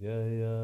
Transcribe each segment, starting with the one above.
Yeah.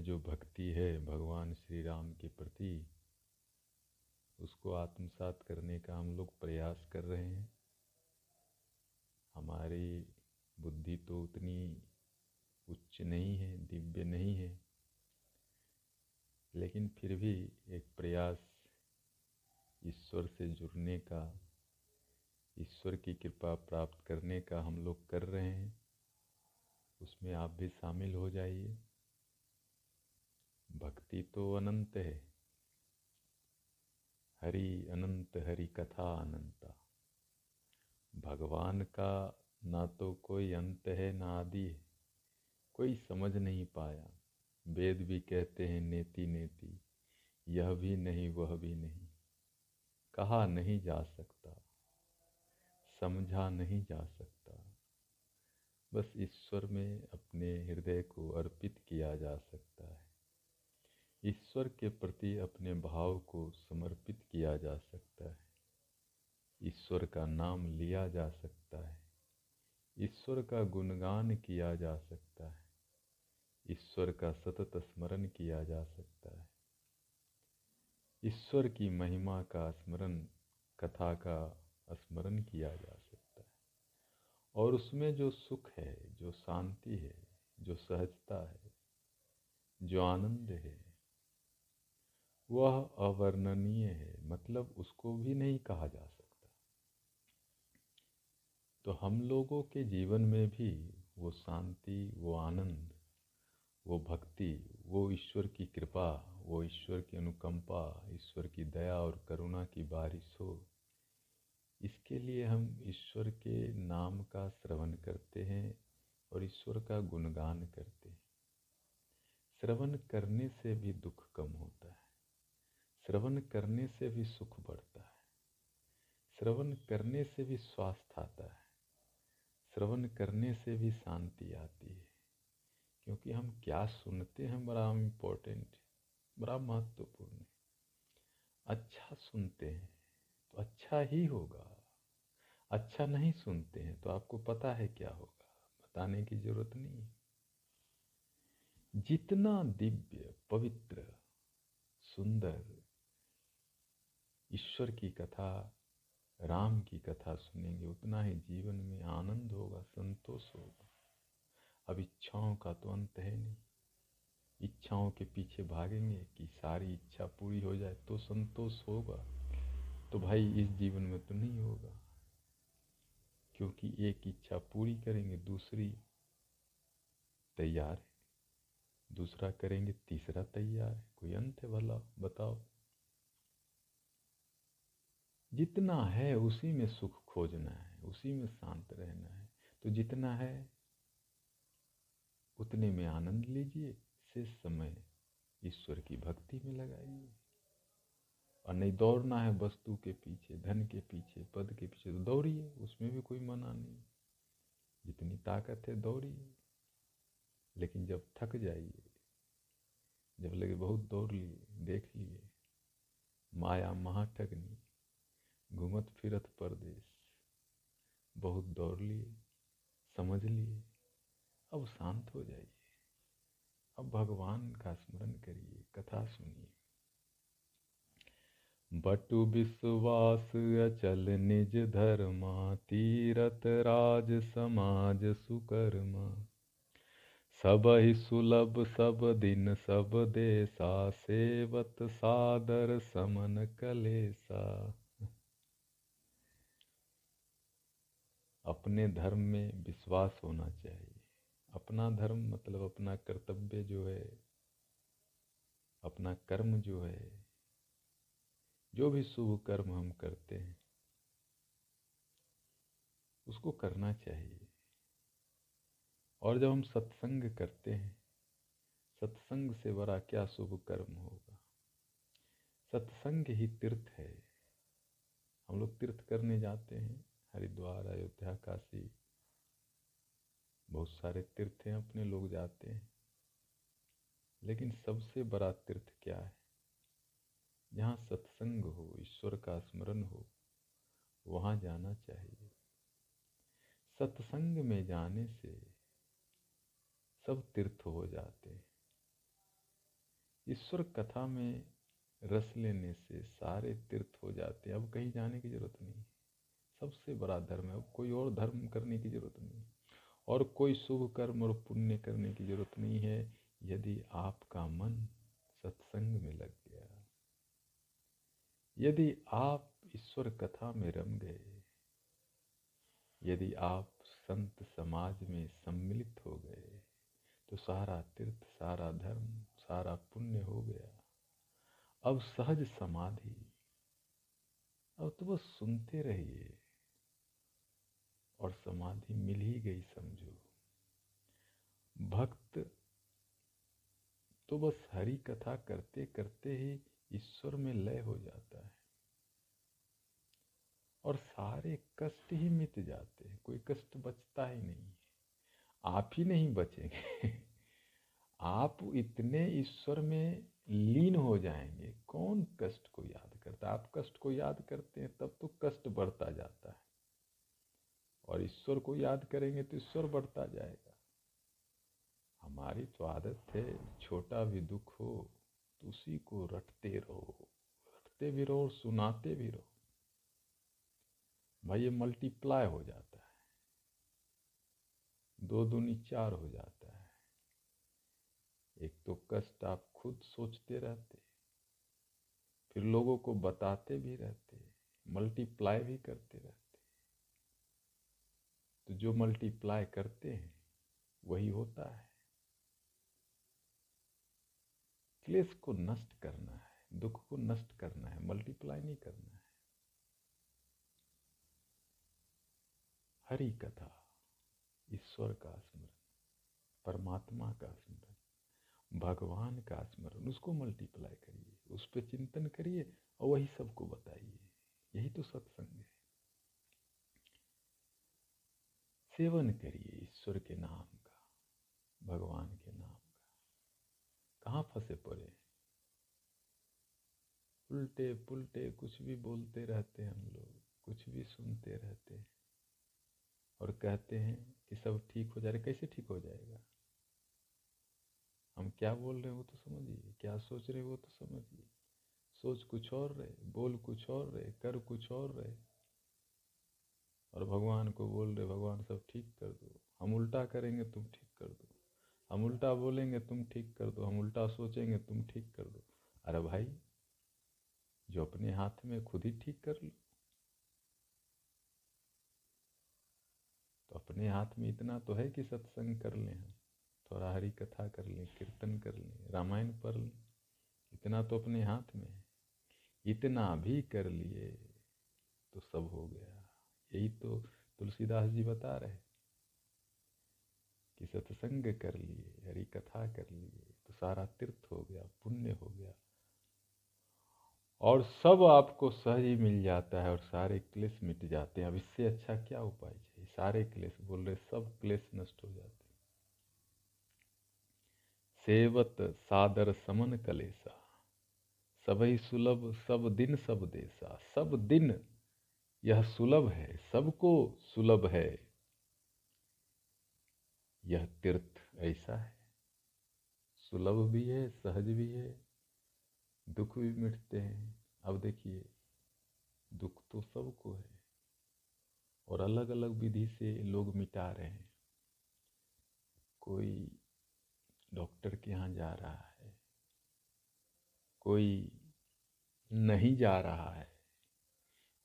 में जो भक्ति है भगवान श्री राम के प्रति, उसको आत्मसात करने का हम लोग प्रयास कर रहे हैं। हमारी बुद्धि तो उतनी उच्च नहीं है, दिव्य नहीं है, लेकिन फिर भी एक प्रयास ईश्वर से जुड़ने का, ईश्वर की कृपा प्राप्त करने का हम लोग कर रहे हैं। उसमें आप भी शामिल हो जाइए। भक्ति तो अनंत है। हरि अनंत, हरि कथा अनंता। भगवान का ना तो कोई अंत है, ना आदि है। कोई समझ नहीं पाया। वेद भी कहते हैं, नेति नेति, यह भी नहीं, वह भी नहीं। कहा नहीं जा सकता, समझा नहीं जा सकता। बस ईश्वर में अपने हृदय को अर्पित किया जा सकता है। ईश्वर के प्रति अपने भाव को समर्पित किया जा सकता है। ईश्वर का नाम लिया जा सकता है। ईश्वर का गुणगान किया जा सकता है। ईश्वर का सतत स्मरण किया जा सकता है। ईश्वर की महिमा का स्मरण, कथा का स्मरण किया जा सकता है। और उसमें जो सुख है, जो शांति है, जो सहजता है, जो आनंद है वह अवर्णनीय है मतलब उसको भी नहीं कहा जा सकता। तो हम लोगों के जीवन में भी वो शांति, वो आनंद, वो भक्ति, वो ईश्वर की कृपा, वो ईश्वर की अनुकंपा, ईश्वर की दया और करुणा की बारिश हो, इसके लिए हम ईश्वर के नाम का श्रवण करते हैं और ईश्वर का गुणगान करते हैं। श्रवण करने से भी दुख कम होता है। श्रवण करने से भी सुख बढ़ता है। श्रवण करने से भी स्वास्थ्य आता है। श्रवण करने से भी शांति आती है। क्योंकि हम क्या सुनते हैं बड़ा इम्पोर्टेंट बड़ा महत्वपूर्ण है। अच्छा सुनते हैं तो अच्छा ही होगा। अच्छा नहीं सुनते हैं तो आपको पता है क्या होगा, बताने की ज़रूरत नहीं जितना दिव्य, पवित्र, सुंदर ईश्वर की कथा, राम की कथा सुनेंगे, उतना ही जीवन में आनंद होगा, संतोष होगा। अब इच्छाओं का तो अंत है नहीं। इच्छाओं के पीछे भागेंगे कि सारी इच्छा पूरी हो जाए तो संतोष होगा। तो भाई, इस जीवन में तो नहीं होगा। क्योंकि एक इच्छा पूरी करेंगे, दूसरी तैयार है। दूसरा करेंगे, तीसरा तैयार है। कोई अंत है भला? बताओ। जितना है उसी में सुख खोजना है, उसी में शांत रहना है। तो जितना है, उतने में आनंद लीजिए, शेष समय ईश्वर की भक्ति में लगाइए। और नहीं दौड़ना है वस्तु के पीछे, धन के पीछे, पद के पीछे तो दौड़िए, उसमें भी कोई मना नहीं। जितनी ताकत है, दौड़िए। लेकिन जब थक जाइए, जब लगे बहुत दौड़ लिए, देख लिए, माया महाठगनी घूमत फिरत परदेश। बहुत दौड़ लिए, समझ लिए, अब शांत हो जाइए। अब भगवान का स्मरण करिए, कथा सुनिए। बटु विश्वास अचल निज धर्मा, तीरथ राज समाज सुकर्मा। सब ही सुलभ, सब दिन, सब देसा सेवत सादर, समन कलेसा अपने धर्म में विश्वास होना चाहिए। अपना धर्म मतलब अपना कर्तव्य जो है, अपना कर्म जो है, जो भी शुभ कर्म हम करते हैं, उसको करना चाहिए। और जब हम सत्संग करते हैं, सत्संग से बड़ा क्या शुभ कर्म होगा? सत्संग ही तीर्थ है। हम लोग तीर्थ करने जाते हैं। हरिद्वार, अयोध्या, काशी। बहुत सारे तीर्थ हैं, अपने लोग जाते हैं। लेकिन सबसे बड़ा तीर्थ क्या है? जहाँ सत्संग हो, ईश्वर का स्मरण हो, वहाँ जाना चाहिए। सत्संग में जाने से सब तीर्थ हो जाते हैं। ईश्वर कथा में रस लेने से सारे तीर्थ हो जाते हैं। अब कहीं जाने की ज़रूरत नहीं सबसे बड़ा धर्म है। कोई और धर्म करने की ज़रूरत नहीं और कोई शुभ कर्म और पुण्य करने की ज़रूरत नहीं है, यदि आपका मन सत्संग में लग गया। यदि आप ईश्वर कथा में रम गए, यदि आप संत समाज में सम्मिलित हो गए तो सारा तीर्थ, सारा धर्म, सारा पुण्य हो गया। अब सहज समाधि। अब तो बस सुनते रहिए। और समाधि मिल ही गई समझो। भक्त तो बस हरि कथा करते करते ही ईश्वर में लय हो जाता है। और सारे कष्ट ही मिट जाते हैं, कोई कष्ट बचता ही नहीं है। आप ही नहीं बचेंगे। आप इतने ईश्वर में लीन हो जाएँगे, कौन कष्ट को याद करता आप कष्ट को याद करते हैं, तब तो कष्ट बढ़ता जाता है। और ईश्वर को याद करेंगे तो ईश्वर बढ़ता जाएगा। हमारी तो आदत है, छोटा भी दुख हो तो उसी को रटते रहो, रटते भी रहो और सुनाते भी रहो। भाई, ये मल्टीप्लाई हो जाता है। दो दूनी चार हो जाता है। एक तो कष्ट आप खुद सोचते रहते, फिर लोगों को बताते भी रहते मल्टीप्लाई भी करते रहते। तो जो मल्टीप्लाई करते हैं, वही होता है। क्लेश को नष्ट करना है, दुख को नष्ट करना है मल्टीप्लाई नहीं करना है। हरि कथा, ईश्वर का स्मरण, परमात्मा का स्मरण, भगवान का स्मरण, उसको मल्टीप्लाई करिए, उस पर चिंतन करिए और वही सबको बताइए। यही तो सत्संग है। सेवन करिए ईश्वर के नाम का, भगवान के नाम का। कहाँ फंसे पड़े? उल्टे पुल्टे कुछ भी बोलते रहते हैं हम लोग, कुछ भी सुनते रहते हैं। और कहते हैं कि सब ठीक हो जा जाए कैसे ठीक हो जाएगा? हम क्या बोल रहे हैं वो तो समझिए, क्या सोच रहे हैं वो तो समझिए। सोच कुछ और रहे, बोल कुछ और रहे, कर कुछ और रहे। और भगवान को बोल रहे, भगवान, सब ठीक कर दो। हम उल्टा करेंगे, तुम ठीक कर दो। हम उल्टा बोलेंगे, तुम ठीक कर दो। हम उल्टा सोचेंगे, तुम ठीक कर दो। अरे भाई, जो अपने हाथ में खुद ही ठीक कर लो। तो अपने हाथ में इतना तो है कि सत्संग कर लें हम, थोड़ा हरी कथा कर लें, कीर्तन कर लें, रामायण पढ़ लें। इतना तो अपने हाथ में है। इतना भी कर लिए तो सब हो गया। यही तो तुलसीदास जी बता रहे कि सत्संग कर लिए हरी कथा कर लिए तो सारा तीर्थ हो गया, पुण्य हो गया। और सब आपको सहज ही मिल जाता है और सारे क्लेश मिट जाते हैं। अब इससे अच्छा क्या उपाय चाहिए? सारे क्लेश, बोल रहे सब क्लेश नष्ट हो जाते हैं। सेवत सादर समन कलेसा सबही सुलभ, सब दिन सब देसा, सब दिन यह सुलभ है, सबको सुलभ है। यह तीर्थ ऐसा है। सुलभ भी है, सहज भी है, दुख भी मिटते हैं। अब देखिए, दुख तो सबको है और अलग अलग विधि से लोग मिटा रहे हैं। कोई डॉक्टर के यहाँ जा रहा है, कोई नहीं जा रहा है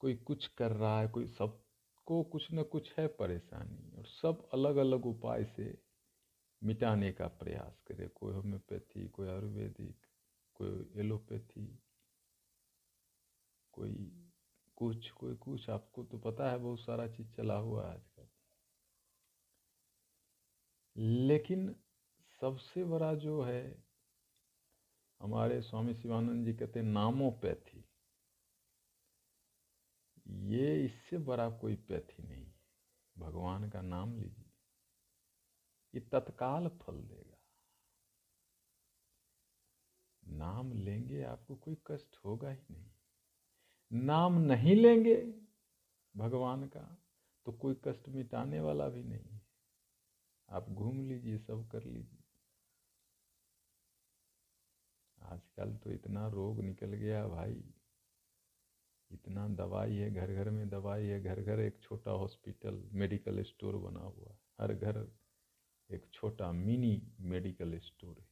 कोई कुछ कर रहा है, कोई सबको कुछ न कुछ है परेशानी और सब अलग अलग उपाय से मिटाने का प्रयास करे। कोई होम्योपैथी, कोई आयुर्वेदिक, कोई एलोपैथी, कोई कुछ कोई कुछ। आपको तो पता है बहुत सारा चीज़ चला हुआ है आजकल। लेकिन सबसे बड़ा जो है, हमारे स्वामी शिवानंद जी कहते नामोपैथी। ये इससे बड़ा कोई पैथी नहीं। भगवान का नाम लीजिए। ये तत्काल फल देगा। नाम लेंगे आपको कोई कष्ट होगा ही नहीं। नाम नहीं लेंगे भगवान का तो कोई कष्ट मिटाने वाला भी नहीं है। आप घूम लीजिए, सब कर लीजिए। आजकल तो इतना रोग निकल गया भाई। इतना दवाई है घर घर में दवाई है घर घर एक छोटा हॉस्पिटल, मेडिकल स्टोर बना हुआ है। हर घर एक छोटा मिनी मेडिकल स्टोर है।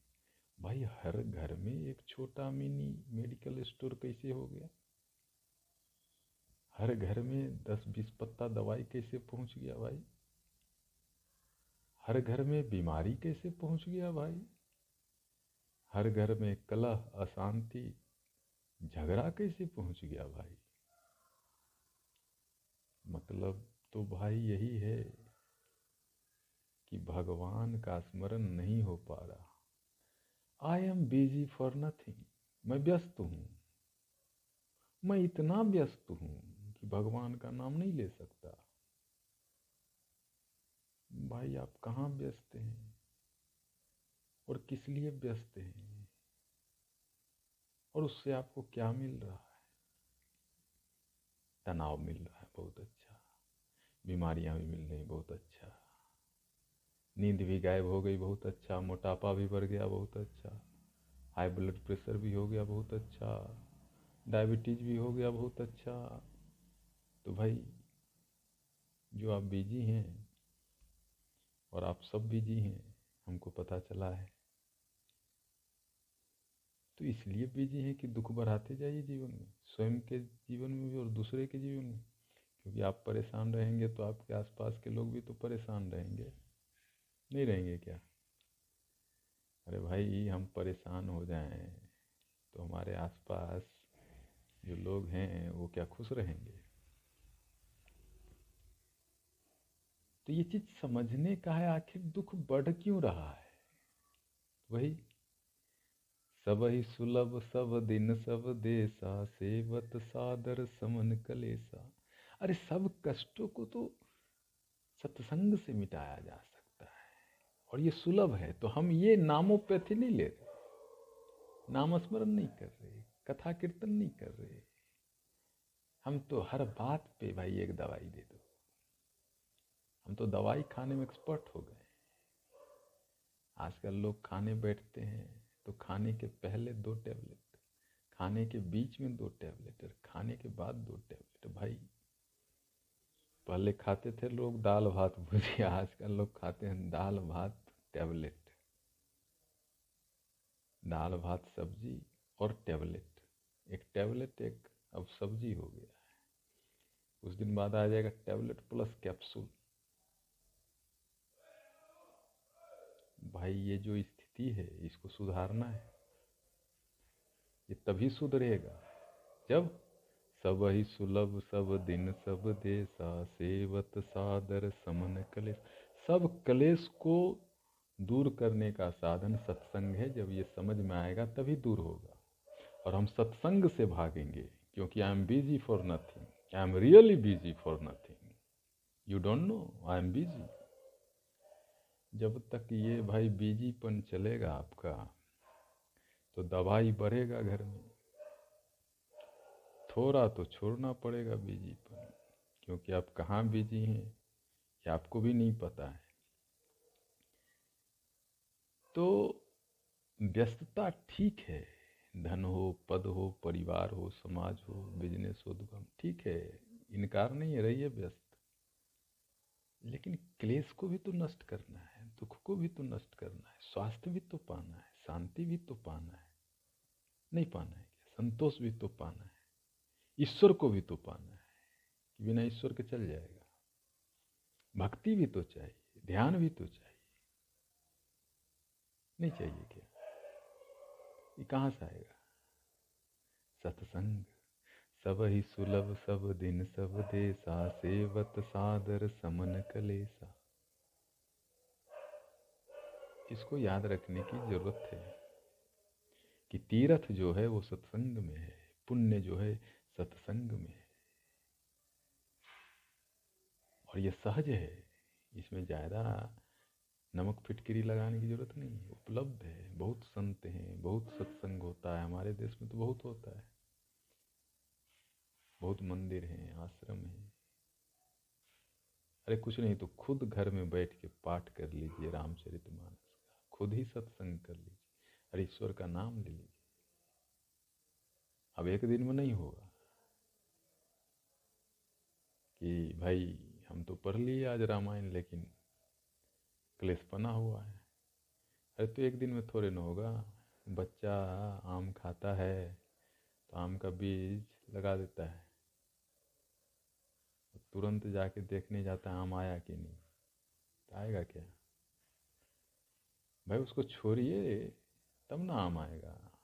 भाई, हर घर में एक छोटा मिनी मेडिकल स्टोर कैसे हो गया? हर घर में दस बीस पत्ता दवाई कैसे पहुँच गया भाई? हर घर में बीमारी कैसे पहुँच गया भाई? हर घर में कलह, अशांति, झगड़ा कैसे पहुँच गया भाई? मतलब तो भाई यही है कि भगवान का स्मरण नहीं हो पा रहा। I am busy for nothing मैं व्यस्त हूँ। मैं इतना व्यस्त हूँ कि भगवान का नाम नहीं ले सकता। भाई आप कहाँ व्यस्त हैं? और किस लिए व्यस्त हैं? और उससे आपको क्या मिल रहा है? तनाव मिल रहा है। बहुत अच्छा। बीमारियाँ भी मिल रही बहुत अच्छा। नींद भी गायब हो गई बहुत अच्छा। मोटापा भी बढ़ गया बहुत अच्छा। हाई ब्लड प्रेशर भी हो गया बहुत अच्छा। डायबिटीज़ भी हो गया बहुत अच्छा। तो भाई, जो आप बिज़ी हैं और आप सब बिज़ी हैं, हमको पता चला है। तो इसलिए बिज़ी हैं कि दुख बढ़ाते जाइए जीवन में। स्वयं के जीवन में भी और दूसरे के जीवन में। क्योंकि आप परेशान रहेंगे तो आपके आसपास के लोग भी तो परेशान रहेंगे। नहीं रहेंगे क्या? अरे भाई, हम परेशान हो जाएँ तो हमारे आसपास जो लोग हैं, वो क्या खुश रहेंगे? तो ये चीज़ समझने का है, आखिर दुख बढ़ क्यों रहा है? वही, सब ही सुलभ, सब दिन, सब देसा सेवत, सादर, समन कलेसा अरे सब कष्टों को तो सत्संग से मिटाया जा सकता है। और ये सुलभ है तो हम ये नामोपैथी नहीं ले रहे। नामस्मरण नहीं कर रहे कथा कीर्तन नहीं कर रहे। हम तो हर बात पे भाई एक दवाई दे दो। हम तो दवाई खाने में एक्सपर्ट हो गए आजकल लोग खाने बैठते हैं तो खाने के पहले दो टेबलेट खाने के बीच में दो टेबलेट और खाने के बाद दो टेबलेट भाई पहले खाते थे लोग दाल भात भुजिया आजकल लोग खाते हैं दाल भात, टैबलेट। दाल भात, सब्ज़ी और टैबलेट। एक टैबलेट, एक अब सब्ज़ी हो गया है। कुछ दिन बाद आ जाएगा टैबलेट प्लस कैप्सूल। भाई, ये जो स्थिति है, इसको सुधारना है। ये तभी सुधरेगा जब सब ही सुलभ, सब दिन, सब देसा सेवत, सादर, समन कलेश। सब कलेश को दूर करने का साधन सत्संग है। जब ये समझ में आएगा, तभी दूर होगा। और हम सत्संग से भागेंगे, क्योंकि I am busy for nothing I am really busy for nothing you don't know I am busy जब तक ये भाई बीजीपन चलेगा आपका तो दवाई बढ़ेगा घर में। थोड़ा तो छोड़ना पड़ेगा बीजीपन क्योंकि आप कहाँ बिज़ी हैं, ये आपको भी नहीं पता है। तो व्यस्तता ठीक है, धन हो, पद हो, परिवार हो, समाज हो बिज़नेस हो, दुकान, ठीक है, इनकार नहीं है, रहिए व्यस्त। लेकिन क्लेश को भी तो नष्ट करना है, दुख को भी तो नष्ट करना है, स्वास्थ्य भी तो पाना है, शांति भी तो पाना है, नहीं पाना है संतोष भी तो पाना है। ईश्वर को भी तो पाना है बिना ईश्वर के चल जाएगा। भक्ति भी तो चाहिए, ध्यान भी तो चाहिए। नहीं चाहिए क्या? ये कहाँ से आएगा? सत्संग। सब ही सुलभ, सब दिन, सब देसा, सेवत, सादर, समन, कलेसा। इसको याद रखने की ज़रूरत है, कि तीर्थ जो है वो सत्संग में है, पुण्य जो है सत्संग में है। और ये सहज है, इसमें ज़्यादा नमक फिटकरी लगाने की ज़रूरत नहीं है, उपलब्ध है। बहुत संत हैं, बहुत सत्संग होता है, हमारे देश में तो बहुत होता है। बहुत मंदिर हैं, आश्रम हैं। अरे कुछ नहीं तो खुद घर में बैठ के पाठ कर लीजिए रामचरित मानस का। खुद ही सत्संग कर लीजिए। अरे ईश्वर का नाम ले लीजिए। अब एक दिन में नहीं होगा। कि भाई, हम तो पढ़ लिए आज रामायण, लेकिन क्लेश बना हुआ है। अरे तो एक दिन में थोड़े ना होगा। बच्चा आम खाता है तो आम का बीज लगा देता है। तुरंत जाके देखने जाता है, आम आया कि नहीं। तो आएगा क्या? भाई, उसको छोड़िए, तब ना आम आएगा।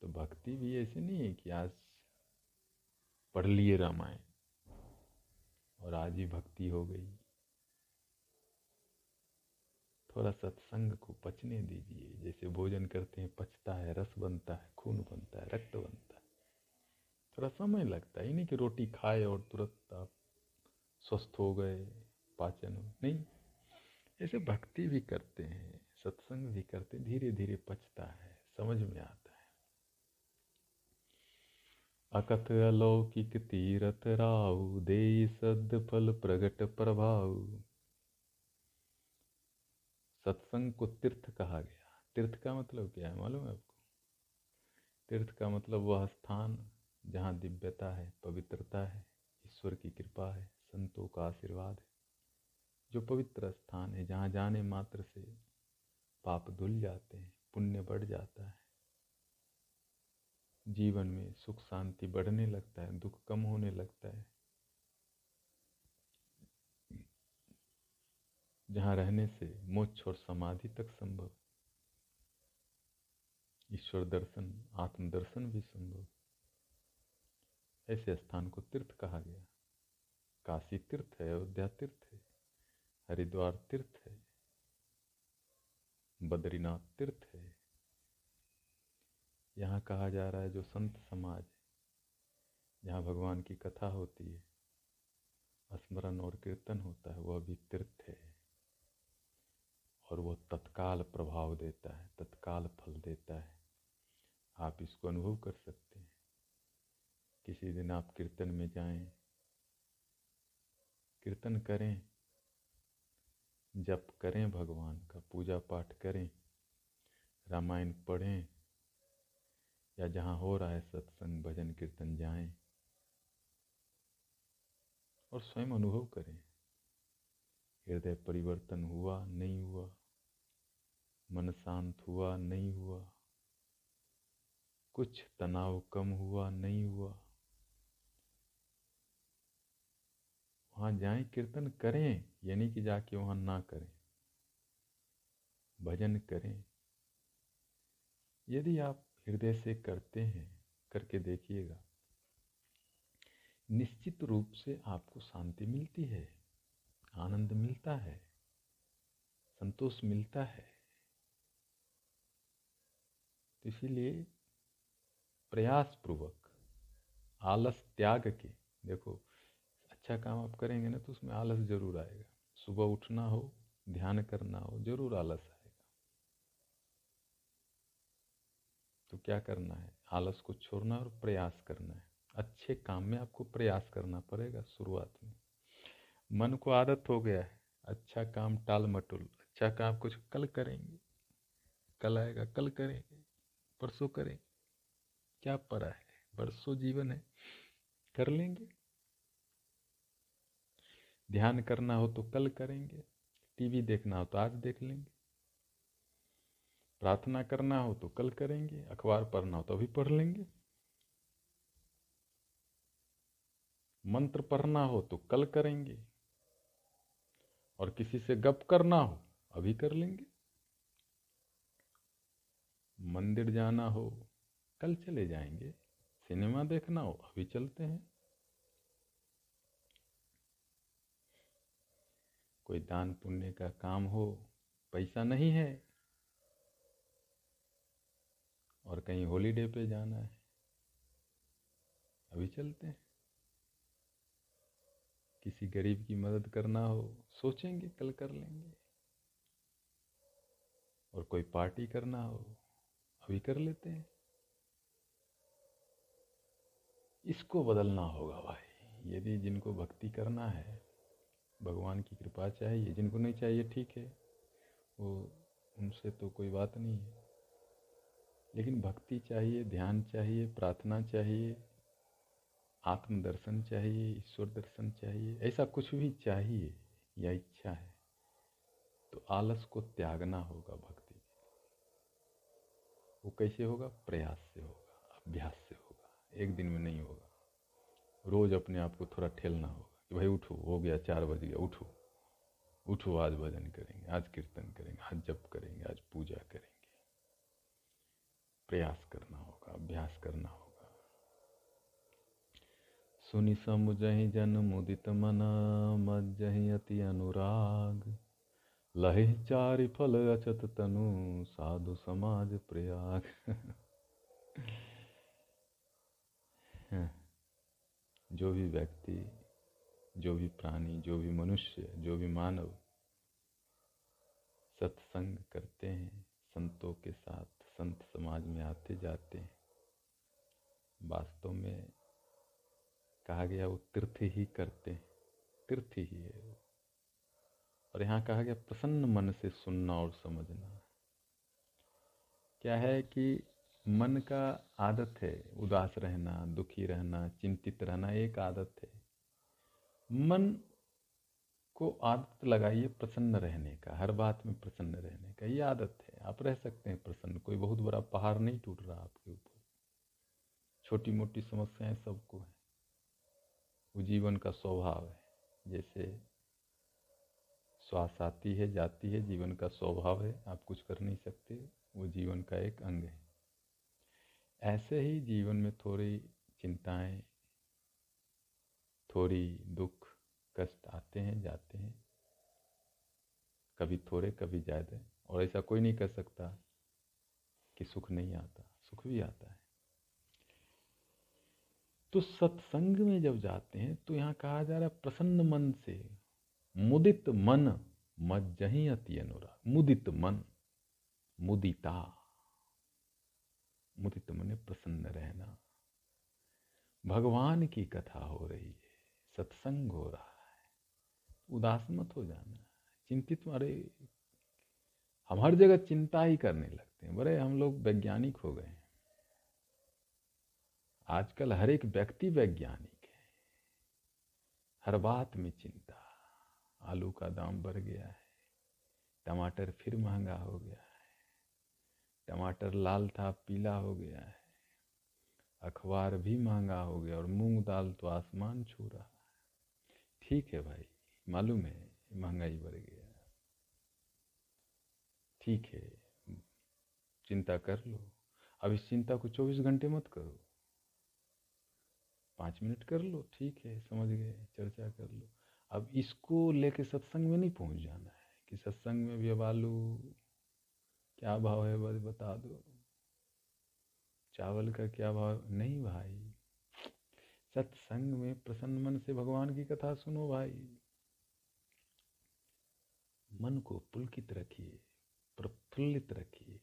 तो भक्ति भी ऐसे नहीं है कि आज पढ़ लिए रामायण। और आज ही भक्ति हो गई। थोड़ा सत्संग को पचने दीजिए। जैसे भोजन करते हैं, पचता है, रस बनता है, खून बनता है, रक्त बनता है। थोड़ा समय लगता है नहीं कि रोटी खाए और तुरंत आप स्वस्थ हो गए, पाचन हो। नहीं, ऐसे भक्ति भी करते हैं, सत्संग भी करते धीरे धीरे पचता है, समझ में आता अकथ अलौकिक तीरथ राउ दे सद फल प्रगट प्रभाव सत्संग को तीर्थ कहा गया। तीर्थ का मतलब क्या है मालूम है आपको? तीर्थ का मतलब वह स्थान जहाँ दिव्यता है, पवित्रता है, ईश्वर की कृपा है, संतों का आशीर्वाद है। जो पवित्र स्थान है, जहाँ जाने मात्र से पाप धुल जाते हैं, पुण्य बढ़ जाता है। जीवन में सुख शांति बढ़ने लगता है, दुख कम होने लगता है। जहाँ रहने से मोक्ष और समाधि तक संभव। ईश्वर दर्शन आत्म दर्शन भी संभव। ऐसे स्थान को तीर्थ कहा गया। काशी तीर्थ है, अयोध्या तीर्थ है, हरिद्वार तीर्थ है, बद्रीनाथ तीर्थ है। यहाँ कहा जा रहा है जो संत समाज जहाँ भगवान की कथा होती है, स्मरण और कीर्तन होता है, वह भी तीर्थ है। और वो तत्काल प्रभाव देता है, तत्काल फल देता है। आप इसको अनुभव कर सकते हैं। किसी दिन आप कीर्तन में जाएँ, कीर्तन करें, जप करें भगवान का, पूजा पाठ करें, रामायण पढ़ें या जहाँ हो रहा है सत्संग, भजन, कीर्तन जाएँ और स्वयं अनुभव करें। हृदय परिवर्तन हुआ, नहीं हुआ। मन शांत हुआ, नहीं हुआ। कुछ तनाव कम हुआ, नहीं हुआ। वहाँ जाएँ, कीर्तन करें, यानी कि जाके वहाँ ना करें। भजन करें। यदि आप हृदय से करते हैं, करके देखिएगा। निश्चित रूप से आपको शांति मिलती है, आनंद मिलता है, संतोष मिलता है। तो इसीलिए प्रयास पूर्वक आलस त्याग के, देखो अच्छा काम आप करेंगे ना तो उसमें आलस ज़रूर आएगा। सुबह उठना हो, ध्यान करना हो, ज़रूर आलस आएगा तो क्या करना है? आलस को छोड़ना और प्रयास करना है। अच्छे काम में आपको प्रयास करना पड़ेगा शुरुआत में। मन को आदत हो गया है। अच्छा काम टाल मटोल। अच्छा काम कुछ कल करेंगे। कल आएगा, कल करेंगे, परसों करेंगे। क्या पड़ा है? बरसों जीवन है। कर लेंगे। ध्यान करना हो तो कल करेंगे। टीवी देखना हो तो आज देख लेंगे। प्रार्थना करना हो तो कल करेंगे, अखबार पढ़ना हो तो अभी पढ़ लेंगे। मंत्र पढ़ना हो तो कल करेंगे। और किसी से गप करना हो, अभी कर लेंगे। मंदिर जाना हो, कल चले जाएँगे। सिनेमा देखना हो, अभी चलते हैं। कोई दान पुण्य का काम हो, पैसा नहीं है और कहीं हॉलीडे पे जाना है। अभी चलते हैं। किसी गरीब की मदद करना हो, सोचेंगे, कल कर लेंगे। और कोई पार्टी करना हो, अभी कर लेते हैं। इसको बदलना होगा भाई। यदि जिनको भक्ति करना है, भगवान की कृपा चाहिए, जिनको नहीं चाहिए, ठीक है। वो, उनसे तो कोई बात नहीं है। लेकिन भक्ति चाहिए, ध्यान चाहिए, प्रार्थना चाहिए, आत्मदर्शन चाहिए, ईश्वर दर्शन चाहिए, ऐसा कुछ भी चाहिए या इच्छा है तो आलस को त्यागना होगा भक्ति वो कैसे होगा? प्रयास से होगा, अभ्यास से होगा, एक दिन में नहीं होगा। रोज अपने आप को थोड़ा ठेलना होगा कि भाई उठो, हो गया चार बज गया, उठो। उठो, आज भजन करेंगे, आज कीर्तन करेंगे, आज जप करेंगे, आज पूजा करेंगे। प्रयास करना होगा, अभ्यास करना होगा। सुनि समुझहि जन मुदित मना, मज्जहि अति अनुराग। लहे चारि फल अचत तनु, साधु समाज प्रयाग। जो भी व्यक्ति, जो भी प्राणी, जो भी मनुष्य, जो भी मानव सत्संग करते हैं, संतों के साथ। संत समाज में आते जाते हैं। वास्तव में कहा गया वो तीर्थ ही करते हैं। तीर्थ ही है वो। और यहाँ कहा गया प्रसन्न मन से सुनना और समझना। क्या है कि मन का आदत है उदास रहना, दुखी रहना, चिंतित रहना, एक आदत है। मन को आदत लगाइए प्रसन्न रहने का, हर बात में प्रसन्न रहने का, ये आदत है। आप रह सकते हैं प्रसन्न। कोई बहुत बड़ा पहाड़ नहीं टूट रहा आपके ऊपर। छोटी मोटी समस्याएँ सबको हैं। वो जीवन का स्वभाव है। जैसे श्वास आती है, जाती है, जीवन का स्वभाव है। आप कुछ कर नहीं सकते। वो जीवन का एक अंग है। ऐसे ही जीवन में थोड़ी चिंताएँ, थोड़ी दुख, कष्ट आते हैं, जाते हैं। कभी थोड़े, कभी ज़्यादा। और ऐसा कोई नहीं कर सकता कि सुख नहीं आता, सुख भी आता है। तो सत्संग में जब जाते हैं तो यहाँ कहा जा रहा है, प्रसन्न मन से, मुदित मन मज्जही अति अनुराग, मुदित मन, मुदिता, मुदित मन प्रसन्न रहना। भगवान की कथा हो रही है, सत्संग हो रहा है, उदास मत हो जाना, चिंतित अरे हम हर जगह चिंता ही करने लगते हैं। बड़े हम लोग वैज्ञानिक हो गए हैं। आजकल हर एक व्यक्ति वैज्ञानिक है। हर बात में चिंता। आलू का दाम बढ़ गया है। टमाटर फिर महँगा हो गया है। टमाटर लाल था, पीला हो गया है। अखबार भी महँगा हो गया और मूंग दाल तो आसमान छू रहा है। ठीक है भाई, मालूम है, महँगाई बढ़ गया ठीक है, चिंता कर लो। अब इस चिंता को 24 घंटे मत करो। पाँच मिनट कर लो, ठीक है, समझ गए, चर्चा कर लो। अब इसको लेके सत्संग में नहीं पहुँच जाना है कि सत्संग में भी अब आलू, क्या भाव है, बस बता दो। चावल का क्या भाव नहीं भाई। सत्संग में प्रसन्न मन से भगवान की कथा सुनो भाई। मन को पुलकित रखिए। प्रफुल्लित रखिए।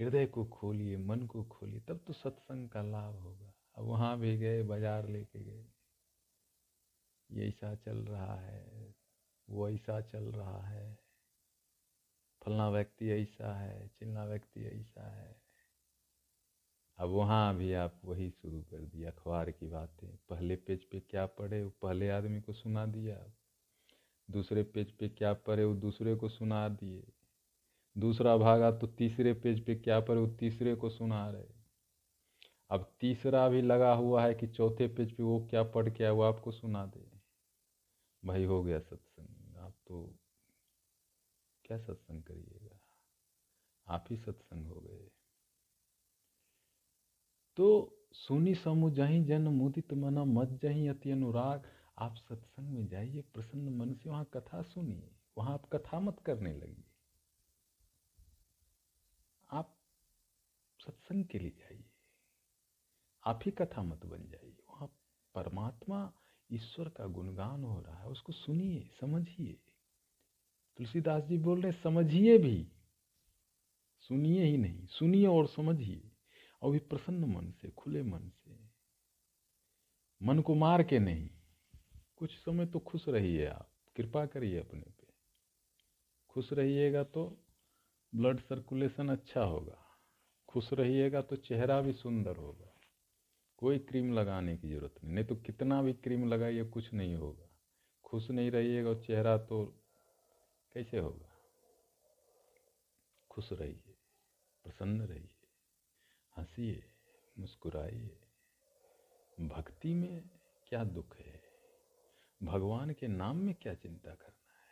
हृदय को खोलिए, मन को खोलिए, तब तो सत्संग का लाभ होगा। अब वहाँ भी गए, बाज़ार लेके गए। ये ऐसा चल रहा है, वो ऐसा चल रहा है। फलना व्यक्ति ऐसा है, चिलना व्यक्ति ऐसा है। अब वहाँ भी आप वही शुरू कर दिया अखबार की बातें। पहले पेज पे क्या पढ़े, वो पहले आदमी को सुना दिया। दूसरे पेज पे क्या पढ़े, वो दूसरे को सुना दिए। दूसरा भाग भागा तो तीसरे पेज पे क्या पढ़े वो तीसरे को सुना रहे अब तीसरा भी लगा हुआ है कि चौथे पेज पे वो क्या पढ़ के आया वो आपको सुना दे। भाई हो गया सत्संग, आप तो क्या सत्संग करिएगा? आप ही सत्संग हो गए। तो सुनी समु जही जन मुदित मना, मत जही अति अनुराग। आप सत्संग में जाइए, प्रसन्न मन से वहाँ कथा सुनिए, वहाँ आप कथा मत करने लगिए आप सत्संग के लिए जाइए। आप ही कथा मत बन जाइए। वहाँ परमात्मा ईश्वर का गुणगान हो रहा है, उसको सुनिए, समझिए। तुलसीदास जी बोल रहे समझिए भी। सुनिए ही नहीं, सुनिए और समझिए। और भी प्रसन्न मन से, खुले मन से। मन को मार के नहीं। कुछ समय तो खुश रहिए आप, कृपा करिए अपने पे। खुश रहिएगा तो ब्लड सर्कुलेशन अच्छा होगा। खुश रहिएगा तो चेहरा भी सुंदर होगा। कोई क्रीम लगाने की ज़रूरत नहीं नहीं तो कितना भी क्रीम लगाइए, कुछ नहीं होगा। खुश नहीं रहिएगा और चेहरा तो कैसे होगा? खुश रहिए, प्रसन्न रहिए, हंसिए, मुस्कुराइए। भक्ति में क्या दुख है? भगवान के नाम में क्या चिंता करना है?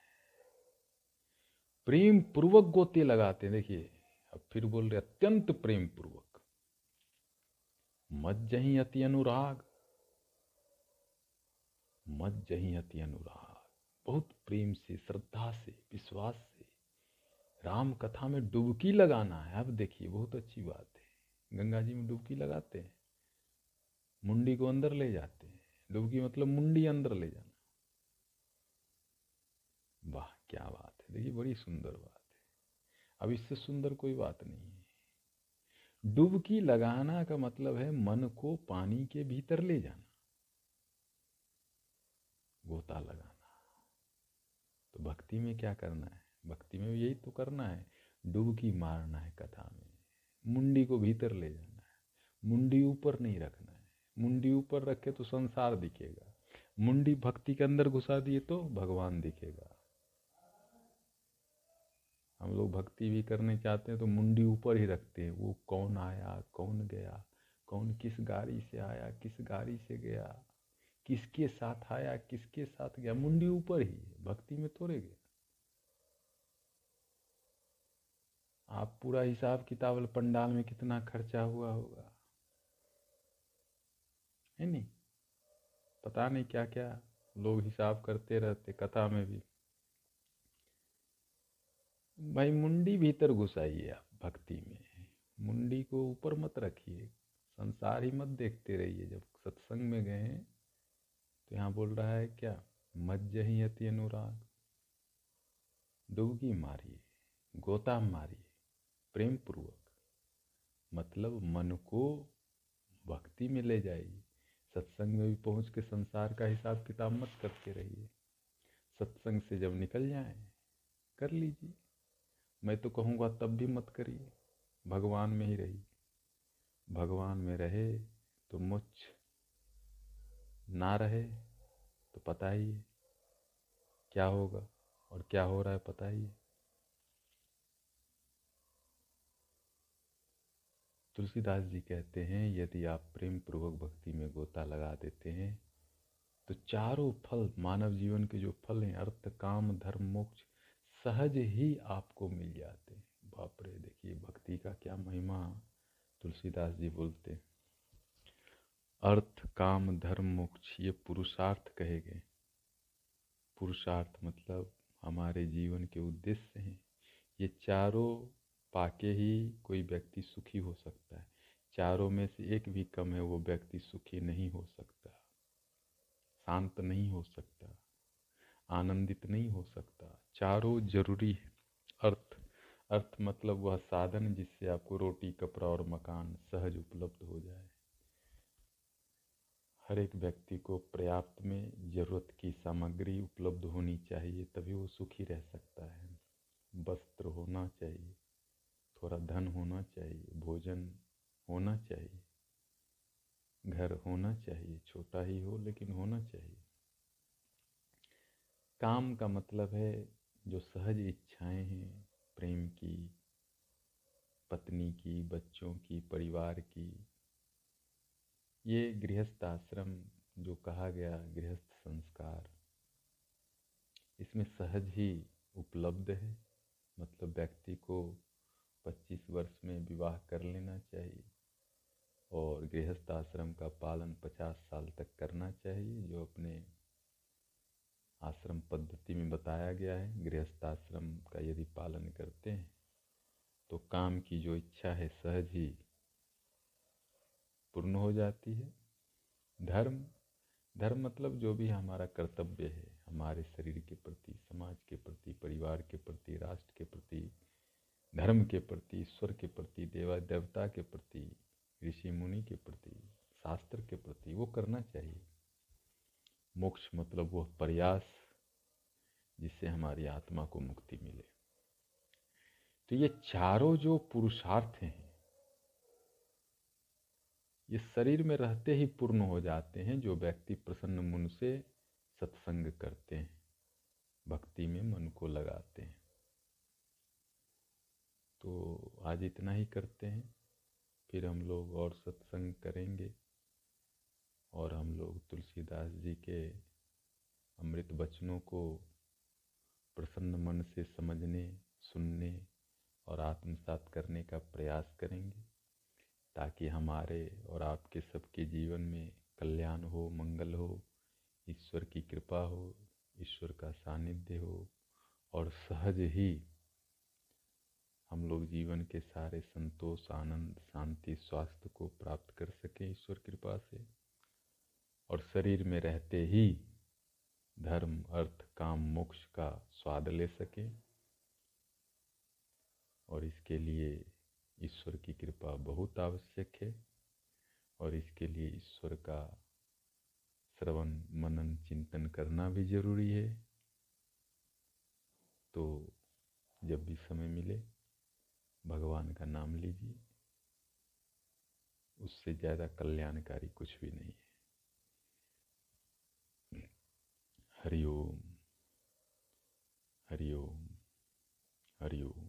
प्रेम पूर्वक गोते लगाते देखिए। अब फिर बोल रहे, अत्यंत प्रेम पूर्वक मत जही अति अनुराग मत जही अति अनुराग, बहुत प्रेम से, श्रद्धा से, विश्वास से राम कथा में डुबकी लगाना है। अब देखिए, बहुत अच्छी बात है। गंगा जी में डुबकी लगाते हैं, मुंडी को अंदर ले जाते हैं। डुबकी मतलब मुंडी अंदर ले जाना। वाह, क्या बात है। देखिए, बड़ी सुंदर बात। अब इससे सुंदर कोई बात नहीं है। डुबकी लगाना का मतलब है मन को पानी के भीतर ले जाना। गोता लगाना। तो भक्ति में क्या करना है? भक्ति में यही तो करना है। डुबकी मारना है कथा में। मुंडी को भीतर ले जाना है। मुंडी ऊपर नहीं रखना है। मुंडी ऊपर रखे तो संसार दिखेगा। मुंडी भक्ति के अंदर घुसा दिए तो भगवान दिखेगा। हम लोग भक्ति भी करने चाहते हैं तो मुंडी ऊपर ही रखते हैं। वो कौन आया, कौन गया, कौन किस गाड़ी से आया, किस गाड़ी से गया, किसके साथ आया, किसके साथ गया, मुंडी ऊपर ही भक्ति में थोड़े गया आप पूरा हिसाब किताब पंडाल में कितना खर्चा हुआ होगा? है नहीं? पता नहीं क्या क्या लोग हिसाब करते रहते, कथा में भी। भाई, मुंडी भीतर घुसाइए आप भक्ति में। मुंडी को ऊपर मत रखिए। संसार ही मत देखते रहिए। जब सत्संग में गए हैं तो यहाँ बोल रहा है, क्या मज्ज ही अति अनुराग। डुबकी मारिए गोता मारिए प्रेम पूर्वक मतलब मन को भक्ति में ले जाइए। सत्संग में भी पहुँच के संसार का हिसाब किताब मत करते रहिए। सत्संग से जब निकल जाए, कर लीजिए। मैं तो कहूँगा तब भी मत करिए। भगवान में ही रहिए। भगवान में रहे तो मुझ ना रहे तो पता ही है क्या होगा और क्या हो रहा है पता ही है तुलसीदास जी कहते हैं, यदि आप प्रेम पूर्वक भक्ति में गोता लगा देते हैं तो चारों फल मानव जीवन के जो फल हैं, अर्थ, काम, धर्म, मोक्ष सहज ही आपको मिल जाते हैं। बाप रे, देखिए, भक्ति का क्या महिमा, तुलसीदास जी बोलते हैं। अर्थ, काम, धर्म, मोक्ष, ये पुरुषार्थ कहे गए। पुरुषार्थ मतलब हमारे जीवन के उद्देश्य हैं। ये चारों पाके ही कोई व्यक्ति सुखी हो सकता है। चारों में से एक भी कम है, वो व्यक्ति सुखी नहीं हो सकता। शांत नहीं हो सकता। आनंदित नहीं हो सकता। चारों ज़रूरी है। अर्थ। अर्थ मतलब वह साधन जिससे आपको रोटी, कपड़ा और मकान सहज उपलब्ध हो जाए। हर एक व्यक्ति को पर्याप्त में ज़रूरत की सामग्री उपलब्ध होनी चाहिए, तभी वो सुखी रह सकता है। वस्त्र होना चाहिए, थोड़ा धन होना चाहिए, भोजन होना चाहिए, घर होना चाहिए, छोटा ही हो लेकिन होना चाहिए। काम का मतलब है जो सहज इच्छाएँ हैं, प्रेम की, पत्नी की, बच्चों की, परिवार की। ये गृहस्थ आश्रम जो कहा गया गृहस्थ संस्कार, इसमें सहज ही उपलब्ध है। मतलब व्यक्ति को 25 वर्ष में विवाह कर लेना चाहिए और गृहस्थ आश्रम का पालन 50 साल तक करना चाहिए, जो अपने आश्रम पद्धति में बताया गया है गृहस्थ आश्रम का यदि पालन करते हैं तो काम की जो इच्छा है सहज ही पूर्ण हो जाती है। धर्म धर्म मतलब जो भी हमारा कर्तव्य है, हमारे शरीर के प्रति, समाज के प्रति, परिवार के प्रति, राष्ट्र के प्रति, धर्म के प्रति, ईश्वर के प्रति, देवा, देवता के प्रति, ऋषि मुनि के प्रति, शास्त्र के प्रति, वो करना चाहिए। मोक्ष मतलब वह प्रयास जिससे हमारी आत्मा को मुक्ति मिले। तो ये चारों जो पुरुषार्थ हैं, ये शरीर में रहते ही पूर्ण हो जाते हैं जो व्यक्ति प्रसन्न मन से सत्संग करते हैं, भक्ति में मन को लगाते हैं। तो आज इतना ही करते हैं, फिर हम लोग और सत्संग करेंगे। और हम लोग तुलसीदास जी के अमृत वचनों को प्रसन्न मन से समझने, सुनने और आत्मसात करने का प्रयास करेंगे, ताकि हमारे और आपके सबके जीवन में कल्याण हो, मंगल हो, ईश्वर की कृपा हो, ईश्वर का सानिध्य हो और सहज ही हम लोग जीवन के सारे संतोष, आनंद, शांति, स्वास्थ्य को प्राप्त कर सकें ईश्वर कृपा से। और शरीर में रहते ही धर्म, अर्थ, काम, मोक्ष का स्वाद ले सकें। और इसके लिए ईश्वर की कृपा बहुत आवश्यक है और इसके लिए ईश्वर का श्रवण, मनन, चिंतन करना भी ज़रूरी है। तो जब भी समय मिले, भगवान का नाम लीजिए। उससे ज़्यादा कल्याणकारी कुछ भी नहीं है। हरिओम हरिओम हरिओम